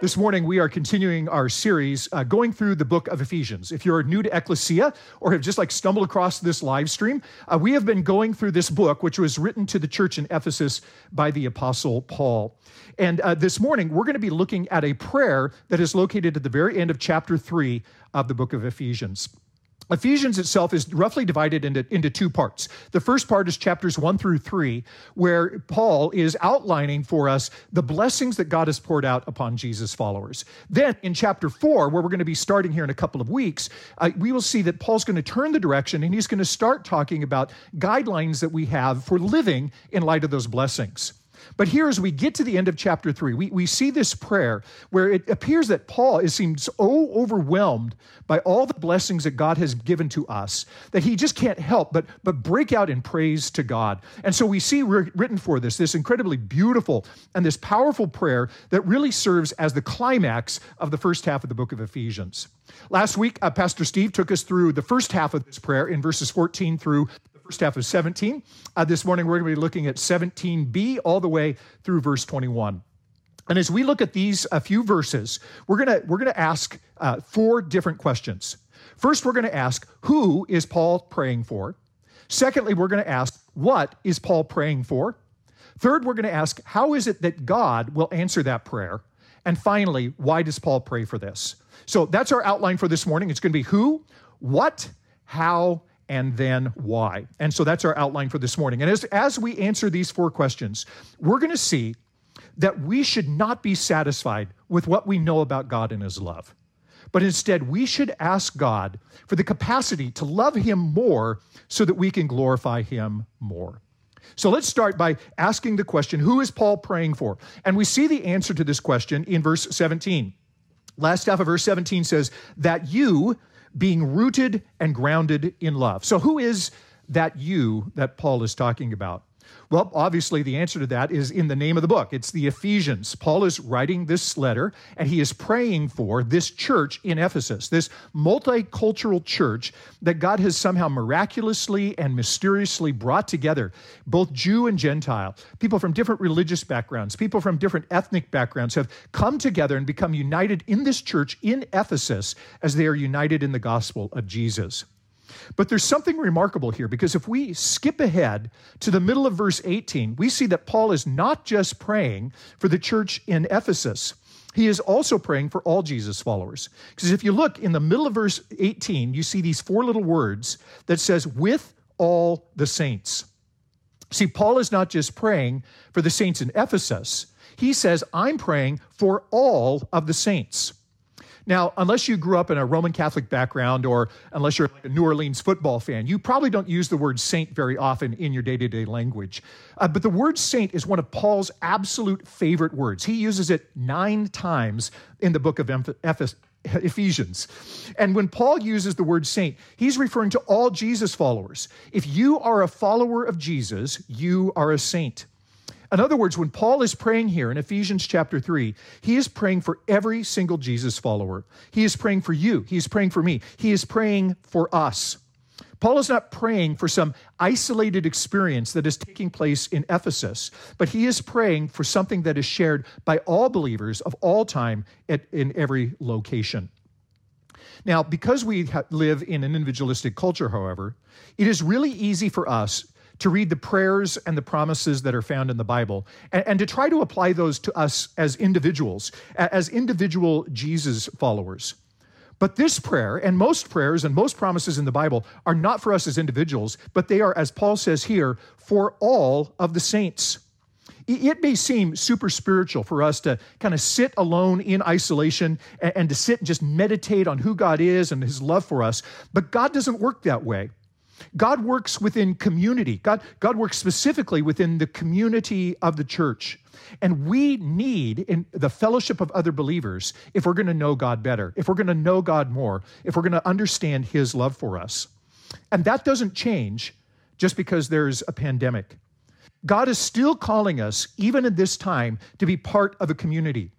This morning, we are continuing our series uh, going through the book of Ephesians. If you're new to Ecclesia or have just like stumbled across this live stream, uh, we have been going through this book, which was written to the church in Ephesus by the Apostle Paul. And uh, this morning, we're going to be looking at a prayer that is located at the very end of chapter three of the book of Ephesians. Ephesians itself is roughly divided into, into two parts. The first part is chapters one through three, where Paul is outlining for us the blessings that God has poured out upon Jesus' followers. Then in chapter four, where we're going to be starting here in a couple of weeks, uh, we will see that Paul's going to turn the direction and he's going to start talking about guidelines that we have for living in light of those blessings. But here, as we get to the end of chapter three, we, we see this prayer where it appears that Paul is, seems so overwhelmed by all the blessings that God has given to us that he just can't help but, but break out in praise to God. And so we see written for this, this incredibly beautiful and this powerful prayer that really serves as the climax of the first half of the book of Ephesians. Last week, uh, Pastor Steve took us through the first half of this prayer in verses 14 through first half of 17. Uh, this morning, we're going to be looking at 17b all the way through verse 21. And as we look at these a few verses, we're going we're to ask uh, four different questions. First, we're going to ask who is Paul praying for. Secondly, we're going to ask what is Paul praying for. Third, we're going to ask how is it that God will answer that prayer. And finally, why does Paul pray for this? So that's our outline for this morning. It's going to be who, what, how, and then why. And so that's our outline for this morning. And as, as we answer these four questions, we're going to see that we should not be satisfied with what we know about God and His love. But instead, we should ask God for the capacity to love Him more so that we can glorify Him more. So let's start by asking the question who is Paul praying for? And we see the answer to this question in verse 17. Last half of verse 17 says, That you, being rooted and grounded in love. So, who is that you that Paul is talking about? Well, obviously, the answer to that is in the name of the book. It's the Ephesians. Paul is writing this letter, and he is praying for this church in Ephesus, this multicultural church that God has somehow miraculously and mysteriously brought together, both Jew and Gentile. People from different religious backgrounds, people from different ethnic backgrounds have come together and become united in this church in Ephesus as they are united in the gospel of Jesus. But there's something remarkable here because if we skip ahead to the middle of verse 18, we see that Paul is not just praying for the church in Ephesus. He is also praying for all Jesus followers. Because if you look in the middle of verse 18, you see these four little words that says, with all the saints. See, Paul is not just praying for the saints in Ephesus. He says, I'm praying for all of the saints. Now, unless you grew up in a Roman Catholic background or unless you're like a New Orleans football fan, you probably don't use the word saint very often in your day to day language. Uh, but the word saint is one of Paul's absolute favorite words. He uses it nine times in the book of Ephesians. And when Paul uses the word saint, he's referring to all Jesus followers. If you are a follower of Jesus, you are a saint. In other words, when Paul is praying here in Ephesians chapter 3, he is praying for every single Jesus follower. He is praying for you. He is praying for me. He is praying for us. Paul is not praying for some isolated experience that is taking place in Ephesus, but he is praying for something that is shared by all believers of all time at, in every location. Now, because we live in an individualistic culture, however, it is really easy for us to read the prayers and the promises that are found in the Bible and, and to try to apply those to us as individuals, as individual Jesus followers. But this prayer and most prayers and most promises in the Bible are not for us as individuals, but they are, as Paul says here, for all of the saints. It may seem super spiritual for us to kind of sit alone in isolation and, and to sit and just meditate on who God is and his love for us, but God doesn't work that way. God works within community. God, God works specifically within the community of the church. And we need in the fellowship of other believers if we're going to know God better, if we're going to know God more, if we're going to understand his love for us. And that doesn't change just because there's a pandemic. God is still calling us, even in this time, to be part of a community.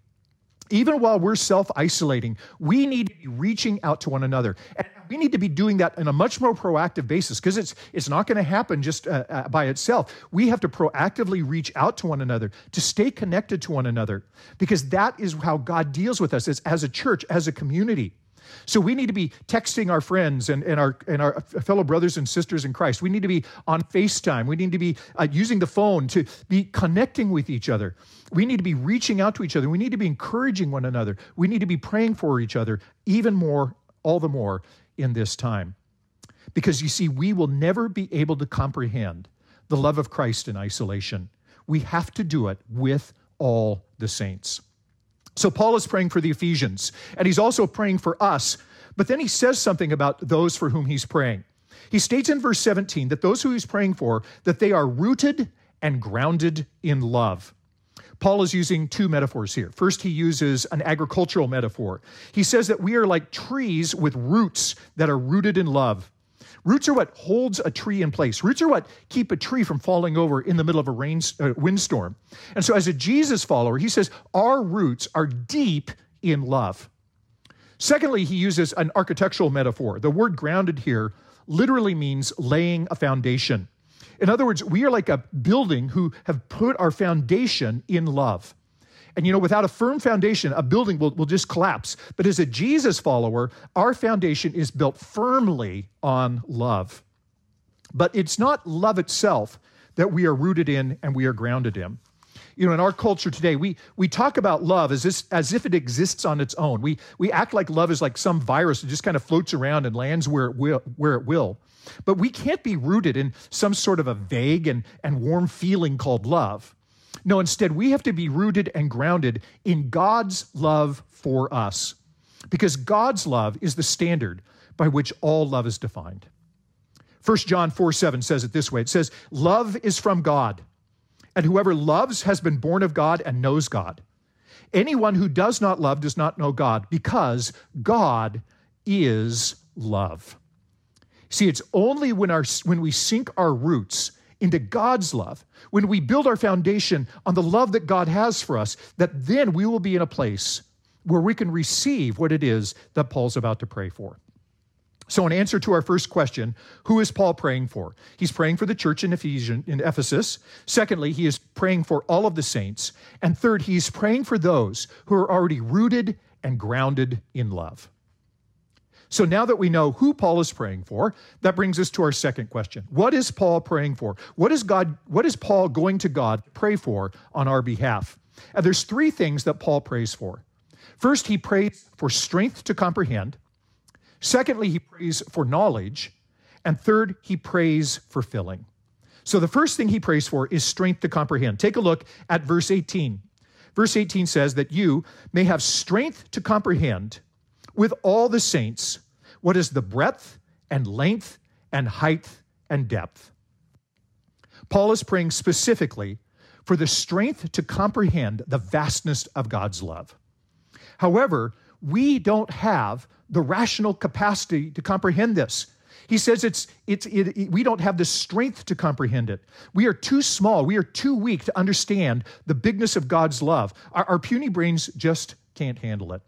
Even while we're self isolating, we need to be reaching out to one another. And we need to be doing that in a much more proactive basis because it's, it's not going to happen just uh, uh, by itself. We have to proactively reach out to one another, to stay connected to one another, because that is how God deals with us as, as a church, as a community. So we need to be texting our friends and, and, our, and our fellow brothers and sisters in Christ. We need to be on FaceTime. We need to be uh, using the phone to be connecting with each other. We need to be reaching out to each other. We need to be encouraging one another. We need to be praying for each other even more, all the more in this time. Because you see, we will never be able to comprehend the love of Christ in isolation. We have to do it with all the saints. So Paul is praying for the Ephesians, and he's also praying for us. But then he says something about those for whom he's praying. He states in verse 17 that those who he's praying for, that they are rooted and grounded in love. Paul is using two metaphors here. First, he uses an agricultural metaphor. He says that we are like trees with roots that are rooted in love. Roots are what holds a tree in place. Roots are what keep a tree from falling over in the middle of a rain, uh, windstorm. And so, as a Jesus follower, he says our roots are deep in love. Secondly, he uses an architectural metaphor. The word grounded here literally means laying a foundation. In other words, we are like a building who have put our foundation in love. And you know, without a firm foundation, a building will, will just collapse. But as a Jesus follower, our foundation is built firmly on love. But it's not love itself that we are rooted in and we are grounded in. You know, in our culture today, we, we talk about love as, this, as if it exists on its own. We, we act like love is like some virus that just kind of floats around and lands where it will. Where it will. But we can't be rooted in some sort of a vague and, and warm feeling called love. No, instead, we have to be rooted and grounded in God's love for us because God's love is the standard by which all love is defined. 1 John 4 7 says it this way it says, Love is from God, and whoever loves has been born of God and knows God. Anyone who does not love does not know God because God is love. See, it's only when, our, when we sink our roots into God's love, when we build our foundation on the love that God has for us, that then we will be in a place where we can receive what it is that Paul's about to pray for. So, in answer to our first question, who is Paul praying for? He's praying for the church in, Ephesians, in Ephesus. Secondly, he is praying for all of the saints. And third, he's praying for those who are already rooted and grounded in love. So now that we know who Paul is praying for, that brings us to our second question. What is Paul praying for? What is God what is Paul going to God pray for on our behalf? And there's three things that Paul prays for. First, he prays for strength to comprehend. Secondly, he prays for knowledge. And third, he prays for filling. So the first thing he prays for is strength to comprehend. Take a look at verse 18. Verse 18 says that you may have strength to comprehend with all the saints what is the breadth and length and height and depth. Paul is praying specifically for the strength to comprehend the vastness of God's love. However, we don't have the rational capacity to comprehend this. He says it's, it's, it, it, we don't have the strength to comprehend it. We are too small. We are too weak to understand the bigness of God's love. Our, our puny brains just can't handle it.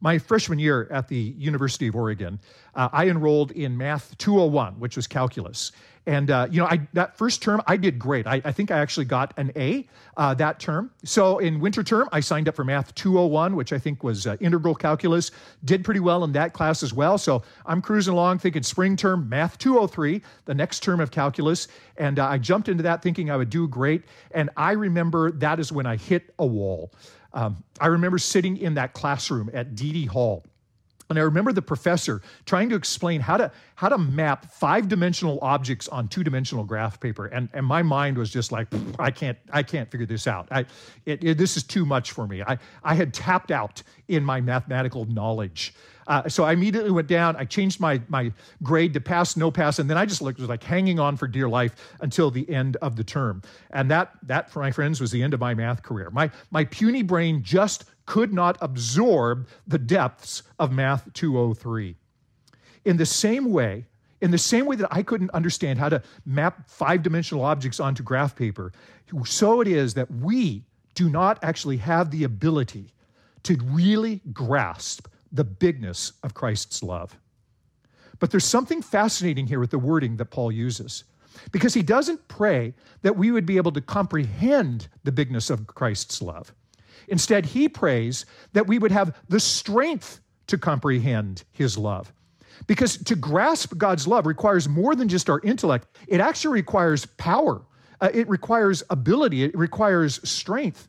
My freshman year at the University of Oregon, uh, I enrolled in Math 201, which was calculus. And, uh, you know, I, that first term, I did great. I, I think I actually got an A uh, that term. So in winter term, I signed up for Math 201, which I think was uh, integral calculus. Did pretty well in that class as well. So I'm cruising along thinking spring term, Math 203, the next term of calculus. And uh, I jumped into that thinking I would do great. And I remember that is when I hit a wall. Um, I remember sitting in that classroom at Deady Hall. And I remember the professor trying to explain how to how to map five dimensional objects on two dimensional graph paper, and and my mind was just like I can't I can't figure this out. I it, it, this is too much for me. I I had tapped out in my mathematical knowledge. Uh, so I immediately went down. I changed my my grade to pass, no pass, and then I just looked was like hanging on for dear life until the end of the term. And that that, for my friends, was the end of my math career. My my puny brain just could not absorb the depths of Math 203. In the same way, in the same way that I couldn't understand how to map five dimensional objects onto graph paper, so it is that we do not actually have the ability to really grasp the bigness of Christ's love. But there's something fascinating here with the wording that Paul uses. Because he doesn't pray that we would be able to comprehend the bigness of Christ's love. Instead, he prays that we would have the strength to comprehend his love. Because to grasp God's love requires more than just our intellect, it actually requires power, uh, it requires ability, it requires strength.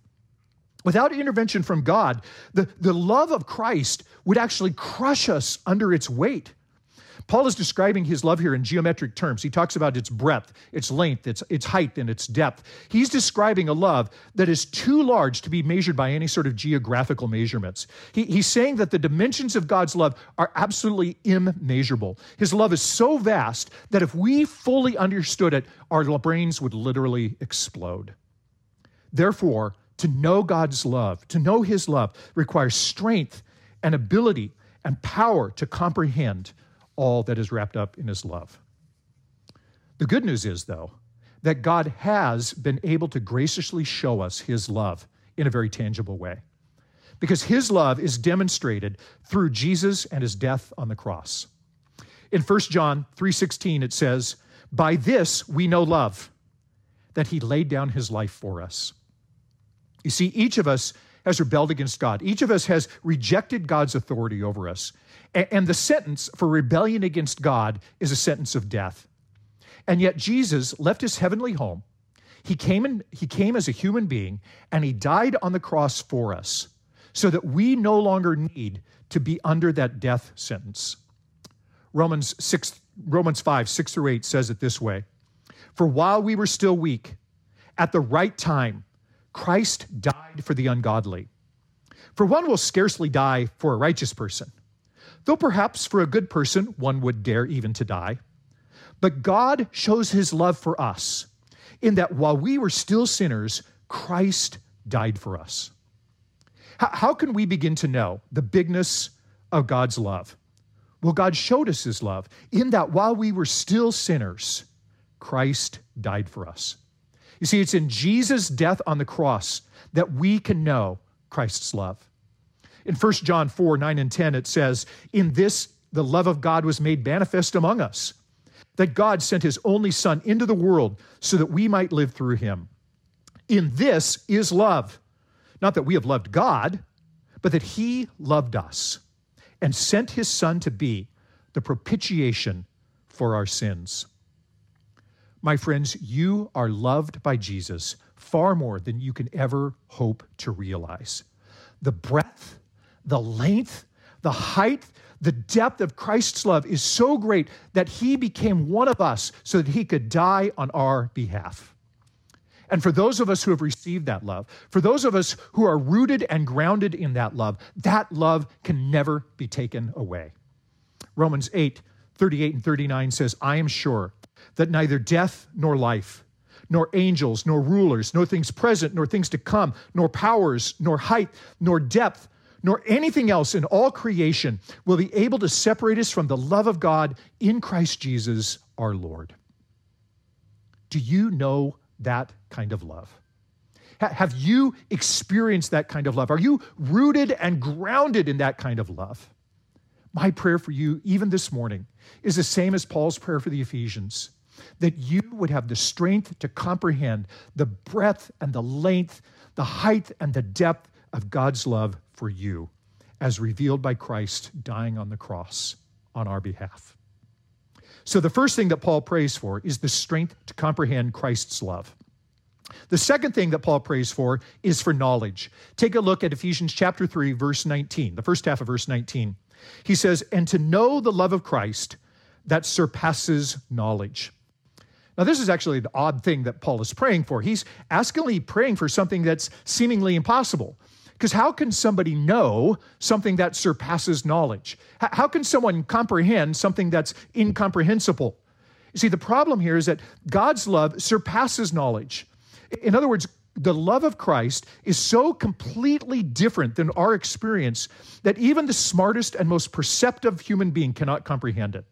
Without intervention from God, the, the love of Christ would actually crush us under its weight. Paul is describing his love here in geometric terms. He talks about its breadth, its length, its, its height, and its depth. He's describing a love that is too large to be measured by any sort of geographical measurements. He, he's saying that the dimensions of God's love are absolutely immeasurable. His love is so vast that if we fully understood it, our brains would literally explode. Therefore, to know God's love, to know His love, requires strength and ability and power to comprehend all that is wrapped up in his love. The good news is, though, that God has been able to graciously show us his love in a very tangible way. Because his love is demonstrated through Jesus and his death on the cross. In 1 John 3:16 it says, "By this we know love, that he laid down his life for us." You see, each of us has rebelled against God. Each of us has rejected God's authority over us. And the sentence for rebellion against God is a sentence of death. And yet Jesus left his heavenly home. He came in, he came as a human being and he died on the cross for us so that we no longer need to be under that death sentence. Romans 6 Romans 5, 6 through 8 says it this way. For while we were still weak, at the right time, Christ died for the ungodly. For one will scarcely die for a righteous person, though perhaps for a good person one would dare even to die. But God shows his love for us in that while we were still sinners, Christ died for us. How can we begin to know the bigness of God's love? Well, God showed us his love in that while we were still sinners, Christ died for us. You see, it's in Jesus' death on the cross that we can know Christ's love. In 1 John 4 9 and 10, it says, In this the love of God was made manifest among us, that God sent his only Son into the world so that we might live through him. In this is love. Not that we have loved God, but that he loved us and sent his Son to be the propitiation for our sins. My friends, you are loved by Jesus far more than you can ever hope to realize. The breadth, the length, the height, the depth of Christ's love is so great that he became one of us so that he could die on our behalf. And for those of us who have received that love, for those of us who are rooted and grounded in that love, that love can never be taken away. Romans 8, 38 and 39 says, I am sure that neither death nor life, nor angels, nor rulers, nor things present, nor things to come, nor powers, nor height, nor depth, nor anything else in all creation will be able to separate us from the love of God in Christ Jesus our Lord. Do you know that kind of love? Have you experienced that kind of love? Are you rooted and grounded in that kind of love? My prayer for you, even this morning, is the same as Paul's prayer for the Ephesians that you would have the strength to comprehend the breadth and the length, the height and the depth of God's love for you as revealed by Christ dying on the cross on our behalf. So, the first thing that Paul prays for is the strength to comprehend Christ's love. The second thing that Paul prays for is for knowledge. Take a look at Ephesians chapter 3, verse 19, the first half of verse 19. He says, And to know the love of Christ that surpasses knowledge now, this is actually the odd thing that Paul is praying for. He's askingly praying for something that's seemingly impossible. Because how can somebody know something that surpasses knowledge? How can someone comprehend something that's incomprehensible? You see, the problem here is that God's love surpasses knowledge. In other words, the love of Christ is so completely different than our experience that even the smartest and most perceptive human being cannot comprehend it.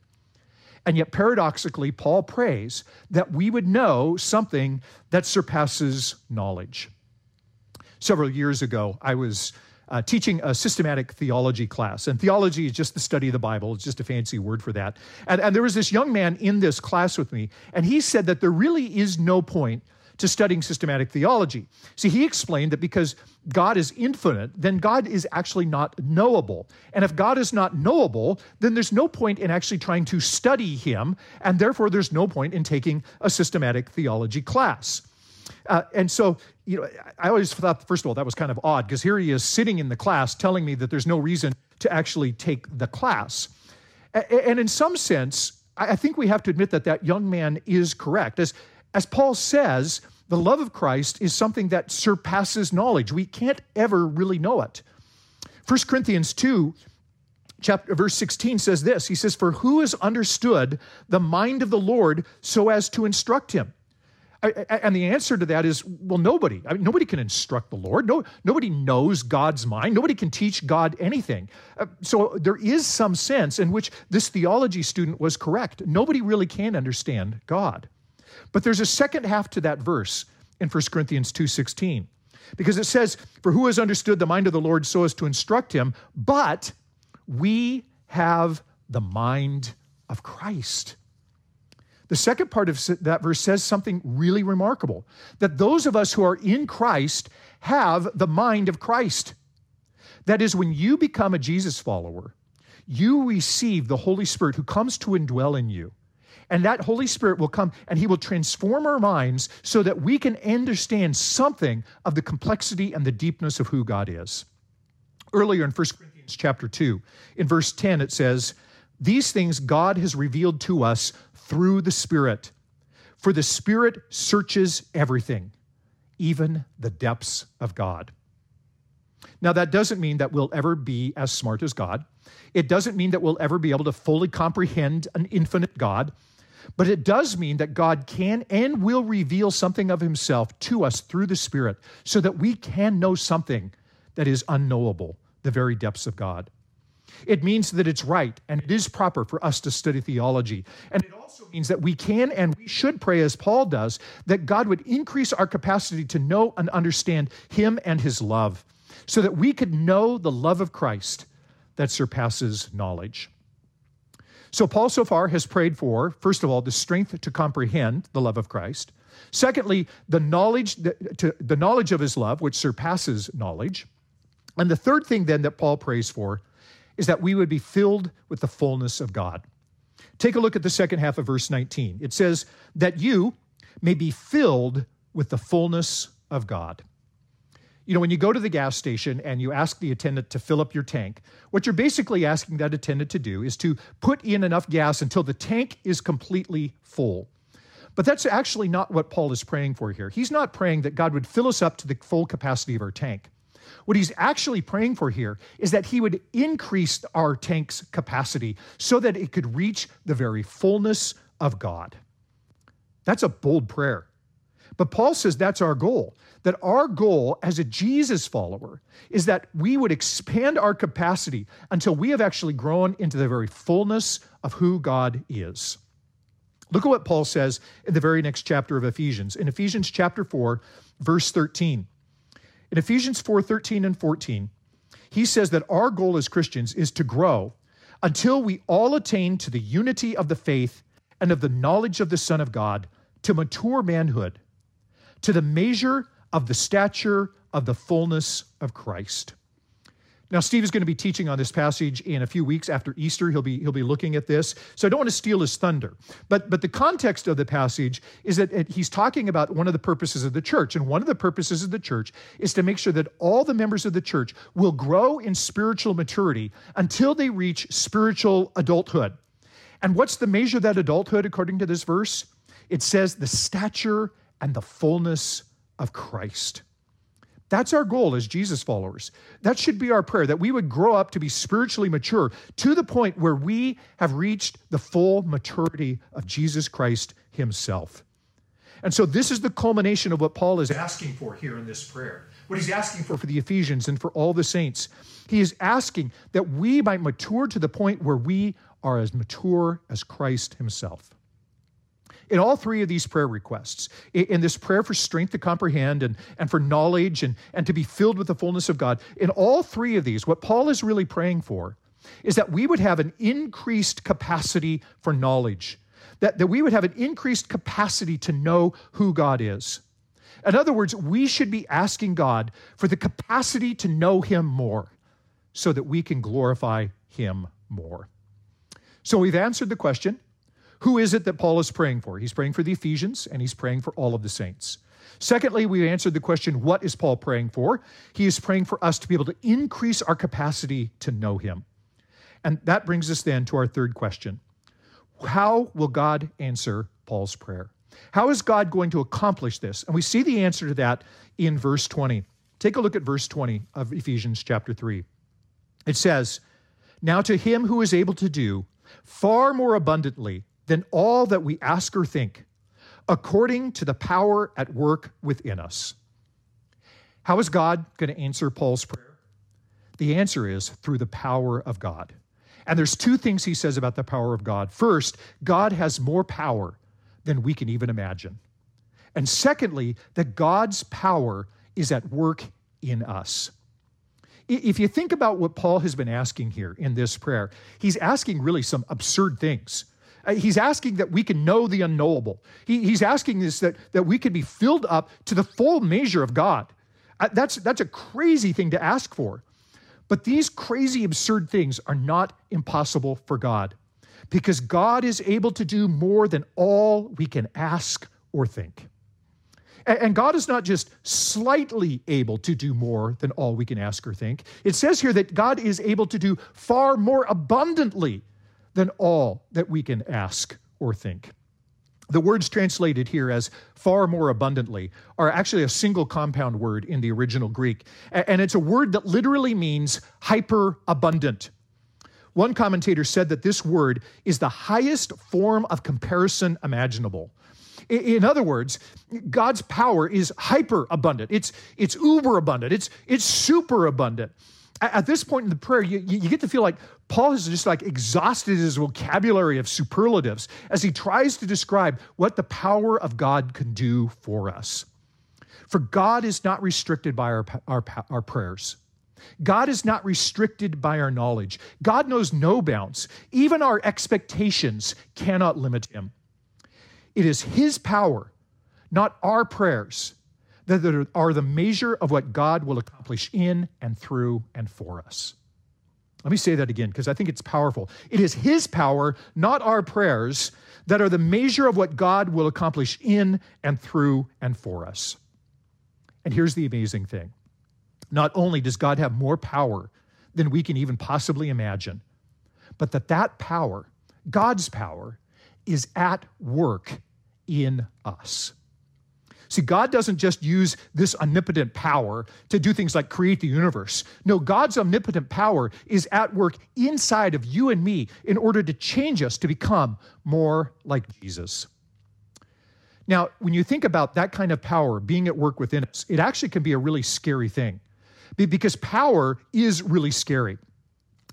And yet, paradoxically, Paul prays that we would know something that surpasses knowledge. Several years ago, I was uh, teaching a systematic theology class. And theology is just the study of the Bible, it's just a fancy word for that. And, and there was this young man in this class with me, and he said that there really is no point to studying systematic theology. See, he explained that because God is infinite, then God is actually not knowable. And if God is not knowable, then there's no point in actually trying to study him, and therefore there's no point in taking a systematic theology class. Uh, and so, you know, I always thought, first of all, that was kind of odd because here he is sitting in the class telling me that there's no reason to actually take the class. And in some sense, I think we have to admit that that young man is correct. As, as Paul says, the love of Christ is something that surpasses knowledge. We can't ever really know it. 1 Corinthians 2, chapter verse 16 says this. He says, For who has understood the mind of the Lord so as to instruct him? And the answer to that is, well, nobody. I mean, nobody can instruct the Lord. No, nobody knows God's mind. Nobody can teach God anything. Uh, so there is some sense in which this theology student was correct. Nobody really can understand God. But there's a second half to that verse in 1 Corinthians 2:16. Because it says, "For who has understood the mind of the Lord so as to instruct him, but we have the mind of Christ." The second part of that verse says something really remarkable that those of us who are in Christ have the mind of Christ. That is, when you become a Jesus follower, you receive the Holy Spirit who comes to indwell in you. And that Holy Spirit will come and He will transform our minds so that we can understand something of the complexity and the deepness of who God is. Earlier in 1 Corinthians chapter 2, in verse 10, it says, These things God has revealed to us through the Spirit. For the Spirit searches everything, even the depths of God. Now, that doesn't mean that we'll ever be as smart as God. It doesn't mean that we'll ever be able to fully comprehend an infinite God. But it does mean that God can and will reveal something of himself to us through the Spirit so that we can know something that is unknowable, the very depths of God. It means that it's right and it is proper for us to study theology. And it also means that we can and we should pray, as Paul does, that God would increase our capacity to know and understand Him and His love so that we could know the love of Christ that surpasses knowledge. So, Paul so far has prayed for, first of all, the strength to comprehend the love of Christ. Secondly, the knowledge, to, the knowledge of his love, which surpasses knowledge. And the third thing then that Paul prays for is that we would be filled with the fullness of God. Take a look at the second half of verse 19. It says, that you may be filled with the fullness of God. You know, when you go to the gas station and you ask the attendant to fill up your tank, what you're basically asking that attendant to do is to put in enough gas until the tank is completely full. But that's actually not what Paul is praying for here. He's not praying that God would fill us up to the full capacity of our tank. What he's actually praying for here is that he would increase our tank's capacity so that it could reach the very fullness of God. That's a bold prayer. But Paul says that's our goal. That our goal as a Jesus follower is that we would expand our capacity until we have actually grown into the very fullness of who God is. Look at what Paul says in the very next chapter of Ephesians. In Ephesians chapter 4, verse 13. In Ephesians 4 13 and 14, he says that our goal as Christians is to grow until we all attain to the unity of the faith and of the knowledge of the Son of God, to mature manhood to the measure of the stature of the fullness of Christ. Now, Steve is going to be teaching on this passage in a few weeks after Easter. He'll be, he'll be looking at this. So I don't want to steal his thunder. But, but the context of the passage is that he's talking about one of the purposes of the church. And one of the purposes of the church is to make sure that all the members of the church will grow in spiritual maturity until they reach spiritual adulthood. And what's the measure of that adulthood according to this verse? It says the stature and the fullness of Christ. That's our goal as Jesus followers. That should be our prayer that we would grow up to be spiritually mature to the point where we have reached the full maturity of Jesus Christ Himself. And so, this is the culmination of what Paul is asking for here in this prayer. What he's asking for for the Ephesians and for all the saints. He is asking that we might mature to the point where we are as mature as Christ Himself. In all three of these prayer requests, in this prayer for strength to comprehend and, and for knowledge and, and to be filled with the fullness of God, in all three of these, what Paul is really praying for is that we would have an increased capacity for knowledge, that, that we would have an increased capacity to know who God is. In other words, we should be asking God for the capacity to know Him more so that we can glorify Him more. So we've answered the question who is it that Paul is praying for? He's praying for the Ephesians and he's praying for all of the saints. Secondly, we answered the question what is Paul praying for? He is praying for us to be able to increase our capacity to know Him. And that brings us then to our third question How will God answer Paul's prayer? How is God going to accomplish this? And we see the answer to that in verse 20. Take a look at verse 20 of Ephesians chapter 3. It says, Now to him who is able to do far more abundantly than all that we ask or think, according to the power at work within us. How is God going to answer Paul's prayer? The answer is through the power of God. And there's two things he says about the power of God. First, God has more power than we can even imagine. And secondly, that God's power is at work in us. If you think about what Paul has been asking here in this prayer, he's asking really some absurd things. Uh, he's asking that we can know the unknowable. He, he's asking this that, that we can be filled up to the full measure of God. Uh, that's, that's a crazy thing to ask for. But these crazy, absurd things are not impossible for God because God is able to do more than all we can ask or think. And God is not just slightly able to do more than all we can ask or think. It says here that God is able to do far more abundantly than all that we can ask or think. The words translated here as far more abundantly are actually a single compound word in the original Greek. And it's a word that literally means hyper abundant. One commentator said that this word is the highest form of comparison imaginable. In other words, God's power is hyper abundant. It's, it's uber abundant. It's, it's super abundant. At this point in the prayer, you, you get to feel like Paul has just like exhausted his vocabulary of superlatives as he tries to describe what the power of God can do for us. For God is not restricted by our, our, our prayers. God is not restricted by our knowledge. God knows no bounds. Even our expectations cannot limit him. It is His power, not our prayers, that are the measure of what God will accomplish in and through and for us. Let me say that again because I think it's powerful. It is His power, not our prayers, that are the measure of what God will accomplish in and through and for us. And here's the amazing thing not only does God have more power than we can even possibly imagine, but that that power, God's power, is at work in us. See, God doesn't just use this omnipotent power to do things like create the universe. No, God's omnipotent power is at work inside of you and me in order to change us to become more like Jesus. Now, when you think about that kind of power being at work within us, it actually can be a really scary thing because power is really scary.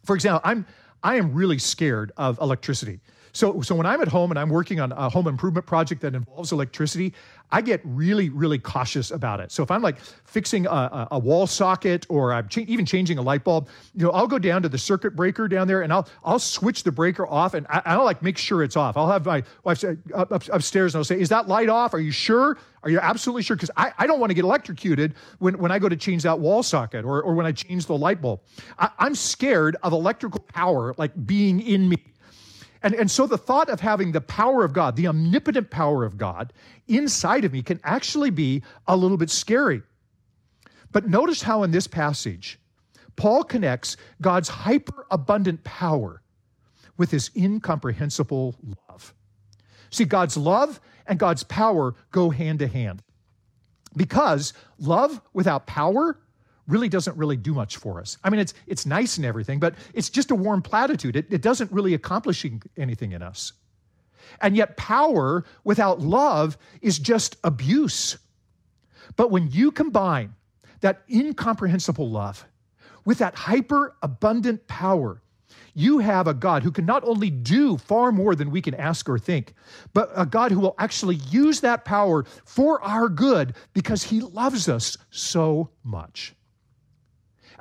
For example, I'm I am really scared of electricity. So, so when I'm at home and I'm working on a home improvement project that involves electricity, I get really, really cautious about it. So if I'm like fixing a, a wall socket or I'm cha- even changing a light bulb, you know, I'll go down to the circuit breaker down there and I'll I'll switch the breaker off and I, will like make sure it's off. I'll have my wife up, up, upstairs and I'll say, "Is that light off? Are you sure? Are you absolutely sure? Because I, I don't want to get electrocuted when, when I go to change that wall socket or, or when I change the light bulb. I, I'm scared of electrical power like being in me. And, and so the thought of having the power of God, the omnipotent power of God inside of me can actually be a little bit scary. But notice how in this passage, Paul connects God's hyper abundant power with his incomprehensible love. See, God's love and God's power go hand to hand. Because love without power really doesn't really do much for us. I mean, it's, it's nice and everything, but it's just a warm platitude. It, it doesn't really accomplish anything in us. And yet, power without love is just abuse. But when you combine that incomprehensible love with that hyper abundant power, You have a God who can not only do far more than we can ask or think, but a God who will actually use that power for our good because he loves us so much.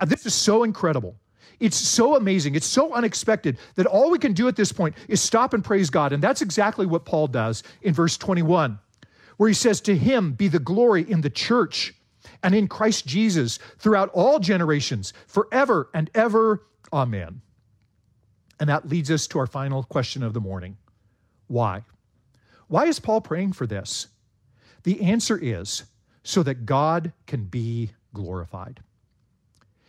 This is so incredible. It's so amazing. It's so unexpected that all we can do at this point is stop and praise God. And that's exactly what Paul does in verse 21, where he says, To him be the glory in the church and in Christ Jesus throughout all generations, forever and ever. Amen. And that leads us to our final question of the morning why? Why is Paul praying for this? The answer is so that God can be glorified.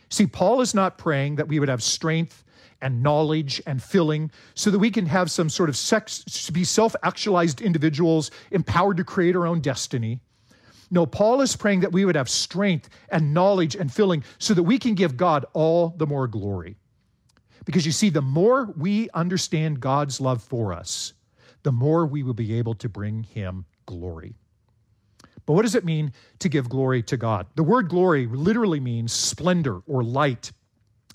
See, Paul is not praying that we would have strength and knowledge and filling so that we can have some sort of sex, be self actualized individuals empowered to create our own destiny. No, Paul is praying that we would have strength and knowledge and filling so that we can give God all the more glory. Because you see, the more we understand God's love for us, the more we will be able to bring him glory. But what does it mean to give glory to God? The word glory literally means splendor or light.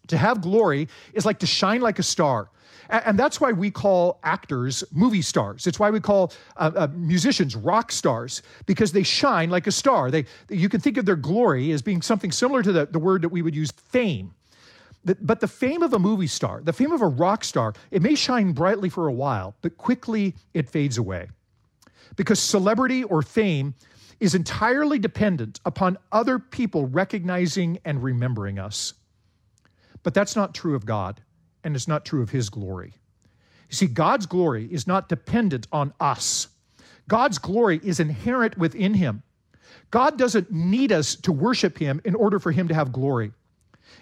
To have glory is like to shine like a star. And that's why we call actors movie stars. It's why we call uh, uh, musicians rock stars, because they shine like a star. They, you can think of their glory as being something similar to the, the word that we would use fame. But the fame of a movie star, the fame of a rock star, it may shine brightly for a while, but quickly it fades away. Because celebrity or fame is entirely dependent upon other people recognizing and remembering us. But that's not true of God, and it's not true of His glory. You see, God's glory is not dependent on us, God's glory is inherent within Him. God doesn't need us to worship Him in order for Him to have glory.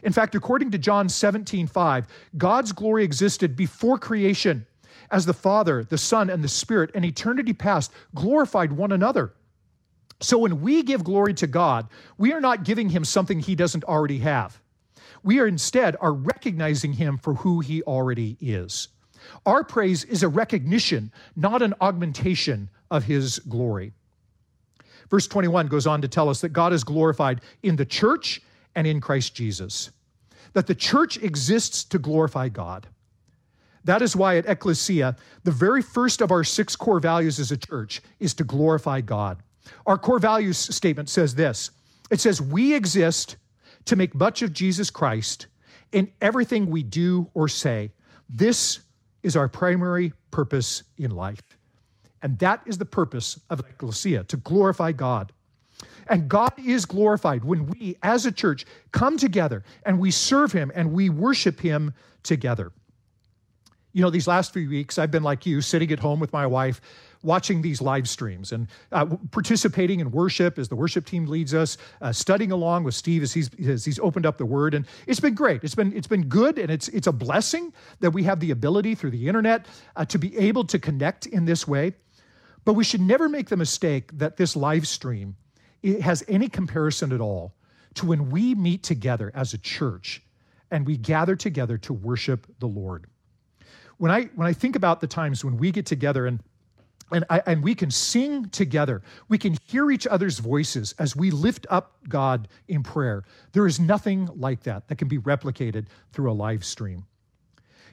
In fact, according to John 17, 5, God's glory existed before creation as the Father, the Son, and the Spirit in eternity past glorified one another. So when we give glory to God, we are not giving him something he doesn't already have. We are instead are recognizing him for who he already is. Our praise is a recognition, not an augmentation of his glory. Verse 21 goes on to tell us that God is glorified in the church and in Christ Jesus. That the church exists to glorify God. That is why at Ecclesia, the very first of our six core values as a church is to glorify God. Our core values statement says this it says, We exist to make much of Jesus Christ in everything we do or say. This is our primary purpose in life. And that is the purpose of Ecclesia, to glorify God. And God is glorified when we, as a church, come together and we serve Him and we worship Him together. You know, these last few weeks, I've been like you, sitting at home with my wife, watching these live streams and uh, participating in worship as the worship team leads us, uh, studying along with Steve as he's, as he's opened up the Word, and it's been great. It's been it's been good, and it's it's a blessing that we have the ability through the internet uh, to be able to connect in this way. But we should never make the mistake that this live stream has any comparison at all to when we meet together as a church and we gather together to worship the Lord. When I when I think about the times when we get together and and, I, and we can sing together. We can hear each other's voices as we lift up God in prayer. There is nothing like that that can be replicated through a live stream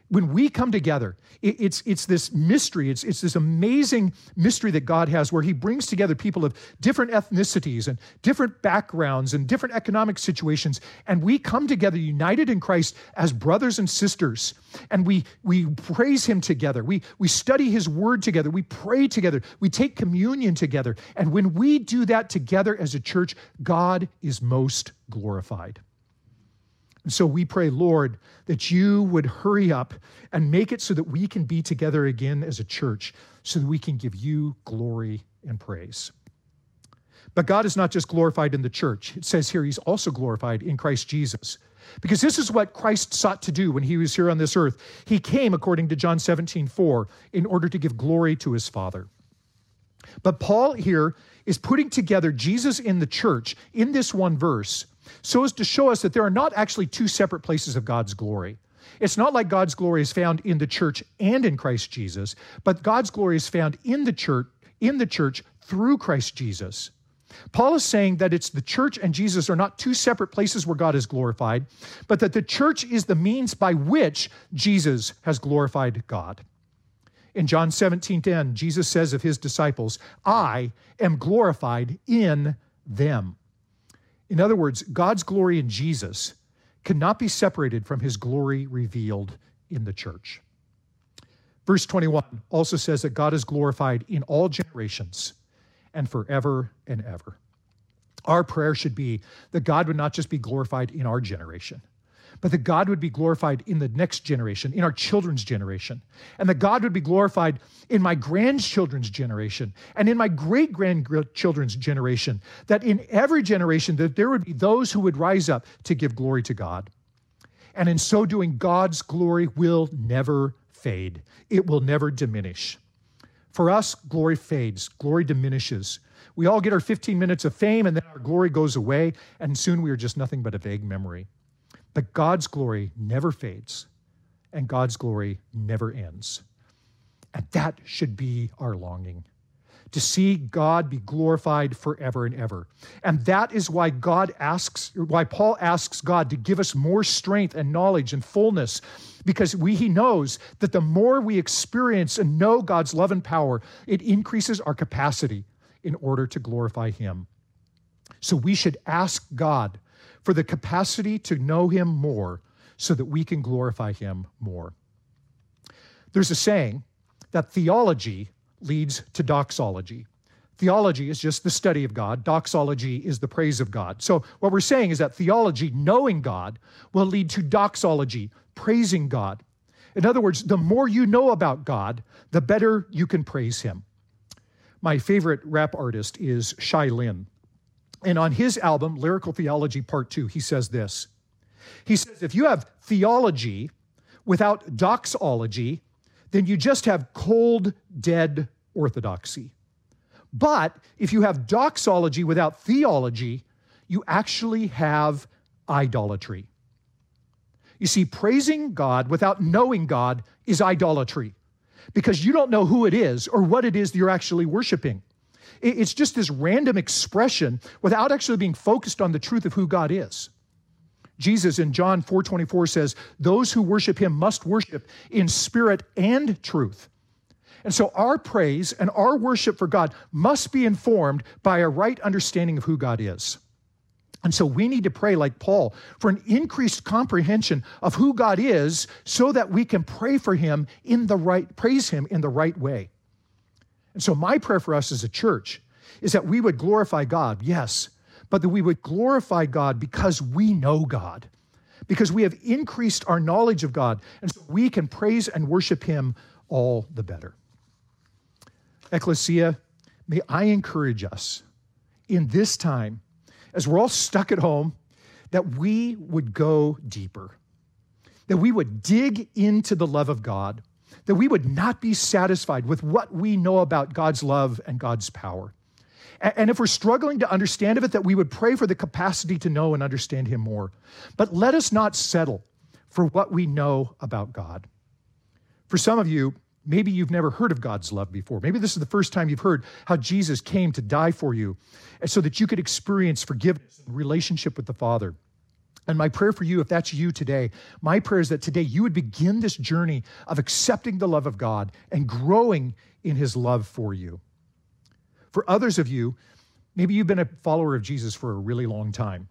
when we come together, it, it's, it's this mystery, it's, it's this amazing mystery that God has where He brings together people of different ethnicities and different backgrounds and different economic situations. And we come together united in Christ as brothers and sisters. And we, we praise Him together. We, we study His Word together. We pray together. We take communion together. And when we do that together as a church, God is most glorified. And so we pray, Lord, that you would hurry up and make it so that we can be together again as a church, so that we can give you glory and praise. But God is not just glorified in the church. It says here he's also glorified in Christ Jesus. Because this is what Christ sought to do when he was here on this earth. He came, according to John 17, 4, in order to give glory to his Father. But Paul here is putting together Jesus in the church in this one verse so as to show us that there are not actually two separate places of God's glory. It's not like God's glory is found in the church and in Christ Jesus, but God's glory is found in the church, in the church through Christ Jesus. Paul is saying that it's the church and Jesus are not two separate places where God is glorified, but that the church is the means by which Jesus has glorified God. In John 17 10, Jesus says of his disciples, I am glorified in them. In other words, God's glory in Jesus cannot be separated from his glory revealed in the church. Verse 21 also says that God is glorified in all generations and forever and ever. Our prayer should be that God would not just be glorified in our generation, but that God would be glorified in the next generation, in our children's generation, and that God would be glorified in my grandchildren's generation and in my great grandchildren's generation, that in every generation that there would be those who would rise up to give glory to God. And in so doing, God's glory will never fade. It will never diminish. For us, glory fades, glory diminishes. We all get our 15 minutes of fame and then our glory goes away, and soon we are just nothing but a vague memory. But God's glory never fades, and God's glory never ends. And that should be our longing to see God be glorified forever and ever. And that is why God asks, why Paul asks God to give us more strength and knowledge and fullness, because we, he knows that the more we experience and know God's love and power, it increases our capacity in order to glorify Him. So we should ask God for the capacity to know Him more so that we can glorify Him more. There's a saying that theology leads to doxology. Theology is just the study of God. Doxology is the praise of God. So, what we're saying is that theology, knowing God, will lead to doxology, praising God. In other words, the more you know about God, the better you can praise Him. My favorite rap artist is Shai Linne. And on his album, Lyrical Theology Part 2, he says this He says, if you have theology without doxology, then you just have cold, dead orthodoxy. But if you have doxology without theology, you actually have idolatry. You see, praising God without knowing God is idolatry because you don't know who it is or what it is that you're actually worshiping. It's just this random expression without actually being focused on the truth of who God is. Jesus in John 4:24 says, "Those who worship him must worship in spirit and truth." And so our praise and our worship for God must be informed by a right understanding of who God is. And so we need to pray, like Paul, for an increased comprehension of who God is so that we can pray for him in the right, praise him in the right way. And so my prayer for us as a church is that we would glorify God, yes, but that we would glorify God because we know God, because we have increased our knowledge of God, and so we can praise and worship him all the better. Ecclesia, may I encourage us in this time as we're all stuck at home, that we would go deeper, that we would dig into the love of God, that we would not be satisfied with what we know about God's love and God's power. And if we're struggling to understand of it, that we would pray for the capacity to know and understand Him more. But let us not settle for what we know about God. For some of you, Maybe you've never heard of God's love before. Maybe this is the first time you've heard how Jesus came to die for you so that you could experience forgiveness and relationship with the Father. And my prayer for you, if that's you today, my prayer is that today you would begin this journey of accepting the love of God and growing in his love for you. For others of you, maybe you've been a follower of Jesus for a really long time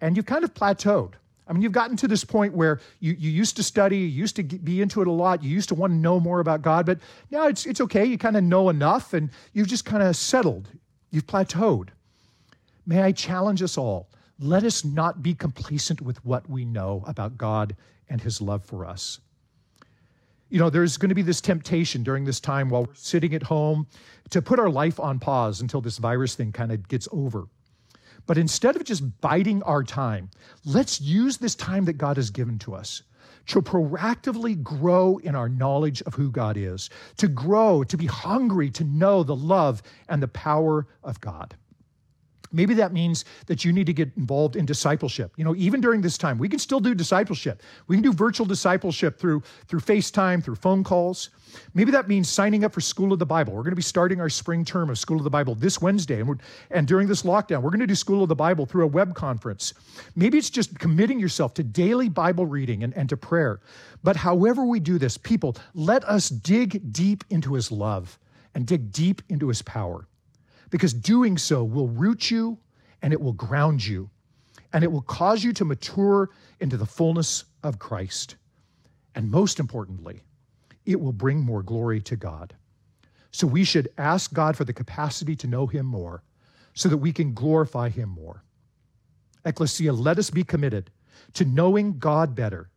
and you've kind of plateaued. I mean, you've gotten to this point where you, you used to study, you used to be into it a lot, you used to want to know more about God, but now it's, it's okay. You kind of know enough and you've just kind of settled. You've plateaued. May I challenge us all let us not be complacent with what we know about God and his love for us. You know, there's going to be this temptation during this time while we're sitting at home to put our life on pause until this virus thing kind of gets over. But instead of just biding our time, let's use this time that God has given to us to proactively grow in our knowledge of who God is, to grow, to be hungry to know the love and the power of God. Maybe that means that you need to get involved in discipleship. You know, even during this time, we can still do discipleship. We can do virtual discipleship through through FaceTime, through phone calls. Maybe that means signing up for School of the Bible. We're going to be starting our spring term of School of the Bible this Wednesday. And, and during this lockdown, we're going to do School of the Bible through a web conference. Maybe it's just committing yourself to daily Bible reading and, and to prayer. But however we do this, people, let us dig deep into his love and dig deep into his power because doing so will root you and it will ground you and it will cause you to mature into the fullness of Christ. And most importantly, it will bring more glory to God. So we should ask God for the capacity to know Him more so that we can glorify Him more. Ecclesia, let us be committed to knowing God better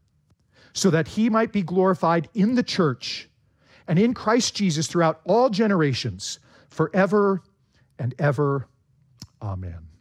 so that He might be glorified in the church and in Christ Jesus throughout all generations, forever and ever. Amen.